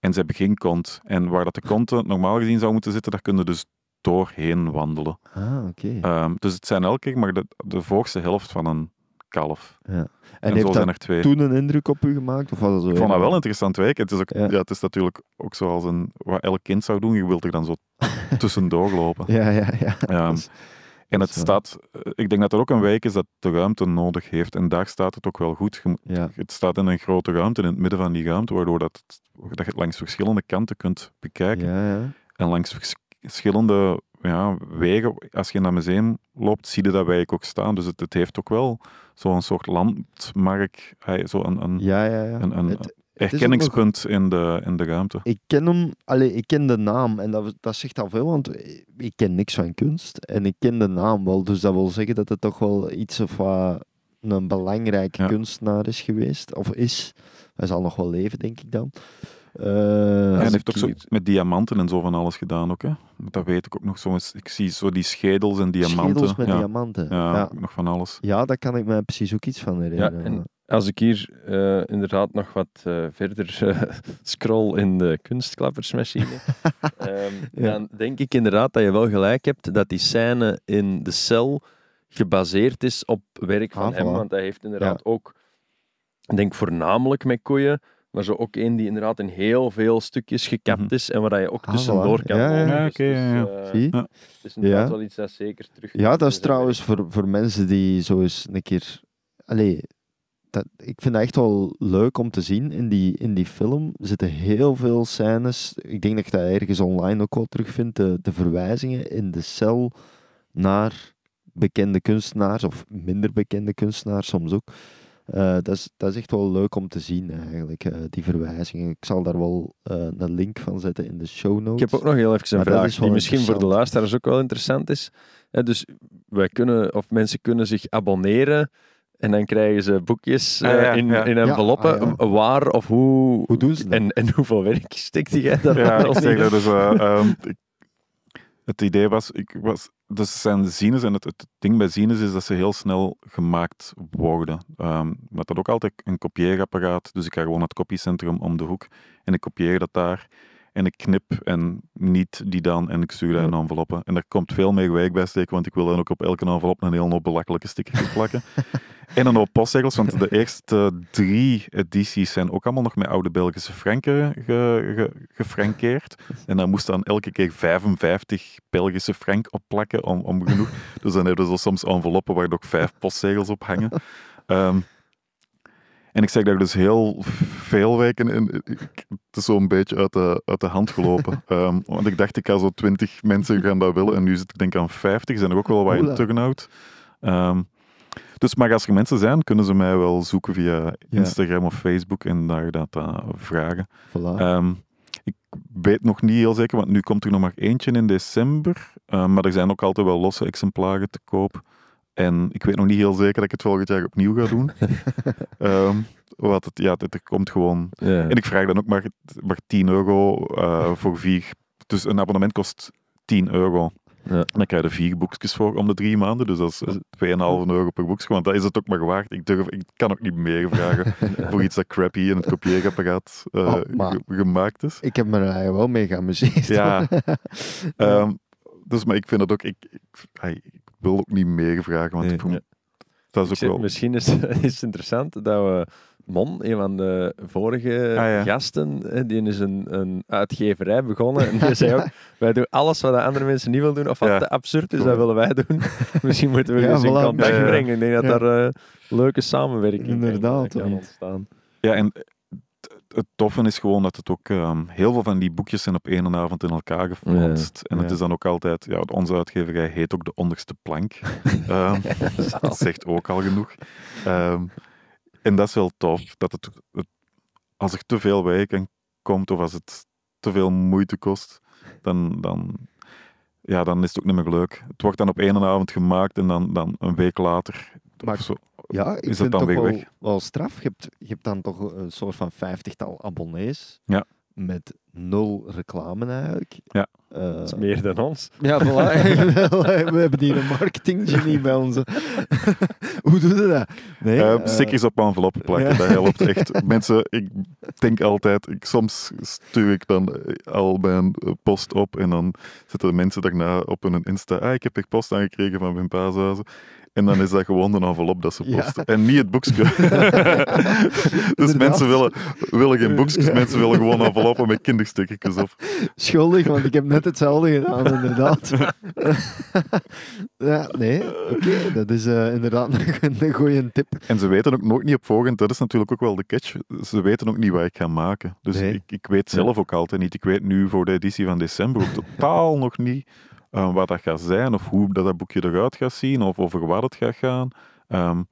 En ze hebben geen kont. En waar dat de konten normaal gezien zou moeten zitten, daar kunnen dus doorheen wandelen. Ah, oké. Ehm, dus het zijn elke keer maar de, de voorste helft van een kalf. en En, heeft dat er toen een indruk op u gemaakt? Of was dat zo Ik vond dat wel interessant. Het is, ook, Ja. ja. het is natuurlijk ook zoals een, wat elk kind zou doen. Je wilt er dan zo tussendoor lopen. Ja, ja, ja. Ehm, en het staat, eh, ik denk dat er ook een wijk is dat de ruimte nodig heeft. En daar staat het ook wel goed. Je moet- ja. Het staat in een grote ruimte, in het midden van die ruimte, waardoor dat, het- dat je het langs verschillende kanten kunt bekijken. Ja, ja. En langs vers- verschillende ja, wegen, als je in dat museum loopt, zie je dat wijk ook staan. Dus het, het heeft ook wel zo'n soort landmark, eh, zo een, een Ja, ja, ja. een, een Het- ook erkenningspunt in, de, in de ruimte. ik ken hem, allee, ik ken de naam en dat, dat zegt al veel, want ik ken niks van kunst en ik ken de naam wel. Dus dat wil zeggen dat het toch wel iets of wat een belangrijke Ja. kunstenaar is geweest, of is. Hij zal nog wel leven, denk ik dan. Eh, Ja, hij als heeft ook zo met diamanten en zo van alles gedaan ook. Hè? Dat weet ik ook nog zo. eens. Ik zie zo die schedels en diamanten. schedels met ja, diamanten. ja, Ja. ook nog van alles. Ja, daar kan ik me precies ook iets van herinneren. en- Als ik hier eh, inderdaad nog wat eh, verder eh, scroll in de kunstklappersmachine, ehm, Ja. dan denk ik inderdaad dat je wel gelijk hebt dat die scène in de cel gebaseerd is op werk van Ah, hem. voilà. Want hij heeft inderdaad ook, ik denk voornamelijk met koeien, maar zo ook één die inderdaad in heel veel stukjes gekapt Mhm. is en waar je ook Ah, tussendoor voilà. kan Ja, ja. Ja, Dus oké, het is, ja, ja. Zie? Ja. Het is inderdaad Ja. wel iets dat zeker terug. Ja, dat is trouwens voor, voor mensen die zo eens een keer. Allee, dat, ik vind dat echt wel leuk om te zien. In die, in die film zitten heel veel scènes. Ik denk dat je dat ergens online ook wel terugvindt. De, de verwijzingen in de cel naar bekende kunstenaars of minder bekende kunstenaars soms ook. Eh, dat, is, dat is echt wel leuk om te zien, eigenlijk, eh, die verwijzingen. Ik zal daar wel eh, een link van zetten in de show notes. Ik heb ook nog heel even een Maar vraag die misschien voor de luisteraars ook wel interessant is. Dus wij kunnen, of mensen kunnen zich abonneren en dan krijgen ze boekjes Ah, eh, ja, in, ja. in Ja, enveloppen. ah, ja. Waar of hoe... Hoe doen ze dat? En, en hoeveel werk stekte jij daar Ja, ik zeg dat dus. ehm, ik- het idee was, ik was, dus zijn zines en het, het ding bij zines is dat ze heel snel gemaakt worden. Ehm met dat ook altijd een kopieerapparaat, dus ik ga gewoon naar het kopiecentrum om de hoek en ik kopieer dat daar. En ik knip en niet die dan en ik stuur dat in enveloppen. En daar komt veel meer werk bij steken, want ik wil dan ook op elke envelop een heel hoop belachelijke stickers plakken. en een hoop postzegels, want de eerste drie edities zijn ook allemaal nog met oude Belgische franken ge, ge- gefrankeerd. En dan moest dan elke keer 55 Belgische frank opplakken om, om genoeg. Dus dan hebben ze soms enveloppen waar ook vijf postzegels op hangen. Ehm, en ik zeg dat ik dus heel veel weken in. Het is zo'n beetje uit de, uit de hand gelopen. Ehm, want ik dacht, ik ga zo 20 mensen gaan dat willen. En nu zit ik denk aan 50. Zijn er ook wel wat in Oela. turnout. Ehm dus, maar als er mensen zijn, kunnen ze mij wel zoeken via Instagram of Facebook en daar dat eh, vragen. Voilà. Ehm, ik weet nog niet heel zeker, want nu komt er nog maar eentje in december. Maar er zijn ook altijd wel losse exemplaren te koop. En ik weet nog niet heel zeker dat ik het volgend jaar opnieuw ga doen. Ehm, wat het, ja, het, er komt gewoon. Ja. En ik vraag dan ook maar, maar 10 euro eh, voor vier. Dus een abonnement kost 10 euro. Ja. En dan krijg je vier boekjes voor om de drie maanden. Dus dat is eh, 2,5 euro per boekje. Want dat is het ook maar waard. Ik, durf, ik kan ook niet meer vragen voor iets dat crappy in het kopieerapparaat eh, Oh, ge- gemaakt is. Ik heb me er eigenlijk wel mee geamuseerd. Ja. Ehm, dus, maar ik vind dat ook... Ik, ik wil ook niet meer vragen, want Nee. ik vond- dat is Ik ook zeg, wel... Misschien is, is het interessant dat we Mon, een van de vorige Ah, ja. gasten, hè, die is een, een uitgeverij begonnen. En die zei ook, wij doen alles wat de andere mensen niet willen doen, of wat Ja. te absurd is, dat willen wij doen. Misschien moeten we Ja, eens in voilà. contact Ja, ja. brengen. Ik denk dat Ja. daar eh, leuke samenwerking kan- Inderdaad, kan, want- ontstaan. Ja, en het- toffe is gewoon dat het ook... ehm, heel veel van die boekjes zijn op één avond in elkaar geflanst. En het is dan ook altijd... Ja, onze uitgeverij heet ook de onderste plank. Ehm, dat zegt ook al genoeg. Ehm, en dat is wel tof, dat het, het- als er te veel werk aan komt, of als het te veel moeite kost, dan, dan, ja, dan is het ook niet meer leuk. Het wordt dan op één avond gemaakt en dan, dan een week later Maar- of zo, Ja, ik Is vind dan het toch weer wel, weg? wel straf. Je hebt, je hebt dan toch een soort van vijftigtal abonnees. Ja. Met nul reclame eigenlijk. Ja. Eh, Dat is meer dan ons. Ja, voilà. We hebben hier een marketinggenie bij ons. Hoe doe je dat? Nee, Eh, eh, stickers op enveloppen plakken, ja. dat helpt echt. Mensen, ik denk altijd, ik, soms stuur ik dan al mijn post op en dan zetten de mensen daarna op hun Insta, ah, ik heb echt post aangekregen van mijn paashuizen. En dan is dat gewoon een envelop dat ze Ja. posten. En niet het boekje. dus mensen willen, willen geen boekjes, Ja. mensen willen gewoon enveloppen met kinderstickertjes op. Schuldig, want ik heb net hetzelfde gedaan, inderdaad. ja, nee, oké. dat is eh, inderdaad een, goede tip. En ze weten ook nooit niet op voorhand, dat is natuurlijk ook wel de catch, ze weten ook niet wat ik ga maken. Dus Nee. ik, ik weet zelf ook altijd niet. Ik weet nu voor de editie van december ook totaal nog niet eh, wat dat gaat zijn of hoe dat, dat boekje eruit gaat zien of over wat het gaat gaan. Ehm,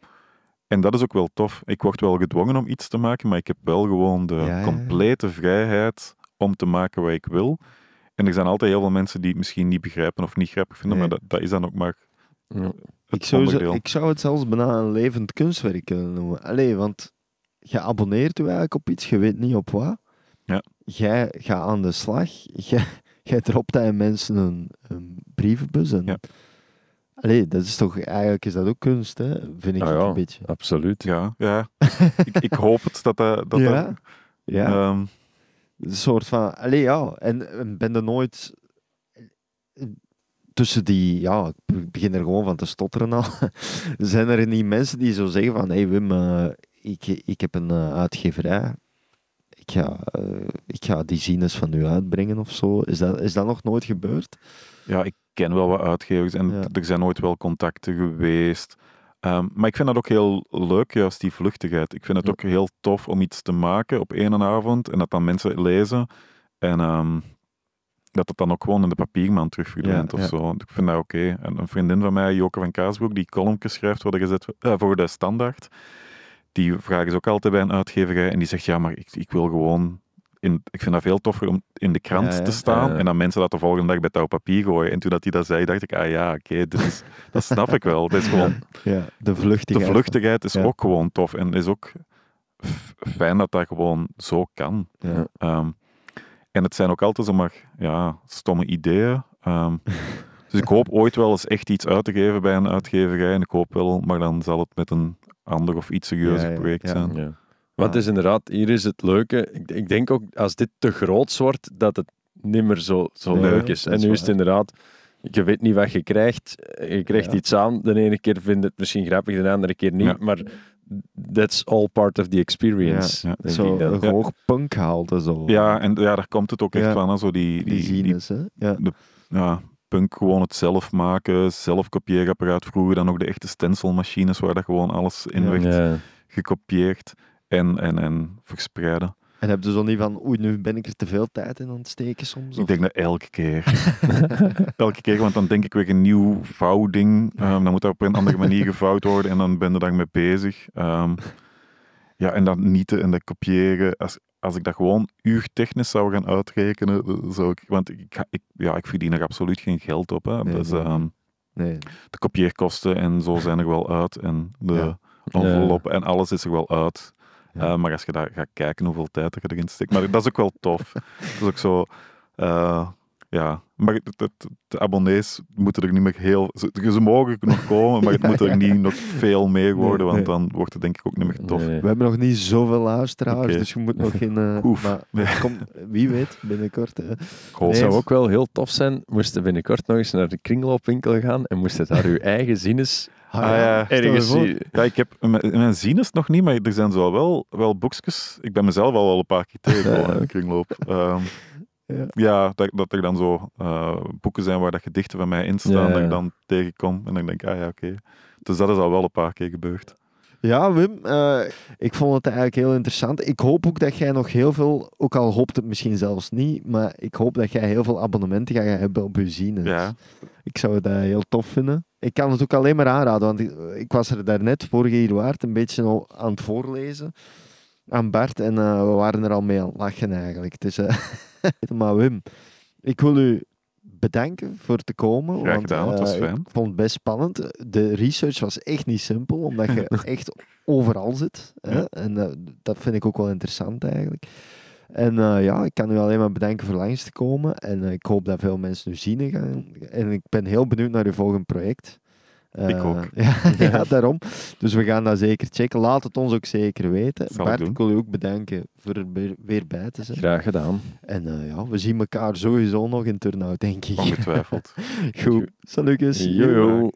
en dat is ook wel tof. Ik word wel gedwongen om iets te maken, maar ik heb wel gewoon de Ja, ja, ja. complete vrijheid om te maken wat ik wil. En er zijn altijd heel veel mensen die het misschien niet begrijpen of niet grappig vinden, Nee. maar dat, dat is dan ook maar Ja. het Ik zou, ik zou het zelfs bijna een levend kunstwerk kunnen noemen. Allee, want je abonneert je eigenlijk op iets, je weet niet op wat. Ja. Jij gaat aan de slag, jij, jij dropt aan mensen een, een brievenbus. En, Ja. Allee, dat is toch, eigenlijk is dat ook kunst, hè? vind ik Ah ja. een beetje. Absoluut. Ja, ja. ik, ik hoop het dat dat... dat, Ja. dat- Ja, ehm, een soort van, allee ja, en, en ben er nooit tussen die, ja, ik begin er gewoon van te stotteren al. Zijn er niet mensen die zo zeggen van, hé hey Wim, eh, ik, ik heb een eh, uitgeverij, ik ga, eh, ik ga die zines van u uitbrengen of zo. Is dat, is dat nog nooit gebeurd? Ja, ik ken wel wat uitgevers en Ja. er zijn nooit wel contacten geweest. Ehm, maar ik vind dat ook heel leuk, juist die vluchtigheid. Ik vind het Ja. ook heel tof om iets te maken op één avond en dat dan mensen lezen. En ehm, dat het dan ook gewoon in de papierman terug verdwijnt Ja, of ja. zo. Ik vind dat oké. En een vriendin van mij, Joke van Kaasbroek, die columns schrijft worden gezet eh, voor de standaard. Die vragen is ook altijd bij een uitgeverij en die zegt, ja, maar ik, ik wil gewoon... In, ik vind dat veel toffer om in de krant Ja, ja. te staan Ja. en dan mensen dat de volgende dag bij touw papier gooien. En toen dat hij dat zei, dacht ik, ah ja, oké, dit is- dat snap ik wel. Dat is gewoon, Ja, de de vluchtigheid. vluchtigheid is Ja. ook gewoon tof en is ook fijn dat dat gewoon zo kan. Ja. Ehm, en het zijn ook altijd zomaar ja, stomme ideeën. Ehm, dus ik hoop ooit wel eens echt iets uit te geven bij een uitgeverij. En ik hoop wel, maar dan zal het met een ander of iets serieuzer Ja, ja, project ja. zijn. Want het is inderdaad, hier is het leuke. Ik, ik denk ook, als dit te groot wordt, dat het niet meer zo, zo Nee, leuk is. En nu is het inderdaad, je weet niet wat je krijgt. Je krijgt Ja. iets aan. De ene keer vindt het misschien grappig, de andere keer niet. Ja. Maar that's all part of the experience. Ja, Zo ik hoog punkgehalte zo. Ja, en ja, daar komt het ook echt Ja. van. Hè, zo die, die, die, die, zines, hè? Ja. ja, punk gewoon het zelf maken, zelf kopieerapparaat. Vroeger dan nog de echte stencilmachines waar dat gewoon alles in Ja. werd Ja. gekopieerd en, en, en verspreiden. En heb je zo niet van, oei, nu ben ik er te veel tijd in aan het steken soms? Ik of- denk dat elke keer. elke keer, want dan denk ik weer een nieuw vouwding. Ehm, dan moet dat op een andere manier gevouwd worden en dan ben je daarmee bezig. Ehm, ja, en dat nieten en dat kopiëren. Als, als ik dat gewoon uurtechnisch zou gaan uitrekenen, dan zou ik... Want ik, ik, ja, ik verdien er absoluut geen geld op. Hè. Nee, dus, nee, nee. ehm, Nee. de kopieerkosten en zo zijn er wel uit. En de Ja. enveloppen en alles is er wel uit. Ja. Eh, maar als je daar gaat kijken hoeveel tijd er erin steekt. Maar dat is ook wel tof. dat is ook zo. eh, ja, maar het- het- de abonnees moeten er niet meer heel. Ze, ze mogen nog komen, maar het moet er niet nog veel meer worden, want nee. dan wordt het denk ik ook niet meer tof. Nee. We hebben nog niet zoveel luisteraars, dus je moet nog geen... eh, Oef. Maar Nee. komt, wie weet, binnenkort. Het Nee. zou ook wel heel tof zijn, moesten binnenkort nog eens naar de kringloopwinkel gaan en moesten daar uw eigen zines Ah, ja. ergens zien. Ja, ik heb mijn, in mijn zines nog niet, maar er zijn zo wel, wel boekjes. Ik ben mezelf al wel een paar keer tegengekomen in de kringloop. Ehm, Ja. ja, dat, dat er dan zo eh, boeken zijn waar dat gedichten van mij in staan, Ja, dat ik dan tegenkom. En dan denk ik, ah ja, oké. Dus dat is al wel een paar keer gebeurd. Ja, Wim, eh, ik vond het eigenlijk heel interessant. Ik hoop ook dat jij nog heel veel, ook al hoopt het misschien zelfs niet, maar ik hoop dat jij heel veel abonnementen gaat hebben op je zines. Ja, Ik zou dat heel tof vinden. Ik kan het ook alleen maar aanraden, want ik, ik was er daarnet, vorige hier waard, een beetje aan het voorlezen aan Bart en eh, we waren er al mee aan het lachen eigenlijk. Dus, eh, maar Wim, ik wil u bedanken voor te komen. Graag want, gedaan, het was eh, fijn. Ik vond het best spannend. De research was echt niet simpel, omdat je echt overal zit. Hè? En eh, dat vind ik ook wel interessant eigenlijk. En eh, ja, ik kan u alleen maar bedanken voor langs te komen. En ik hoop dat veel mensen u zien gaan. En ik ben heel benieuwd naar uw volgende project. Ik Eh, ook. Ja, ja, daarom. Dus we gaan dat zeker checken. Laat het ons ook zeker weten. Zal Bart, ik wil u ook bedanken voor er weer- bij te zijn. Graag gedaan. En eh, ja, we zien elkaar sowieso nog in Turnhout, denk ik. ongetwijfeld. Goed. Salutjes. Jojo.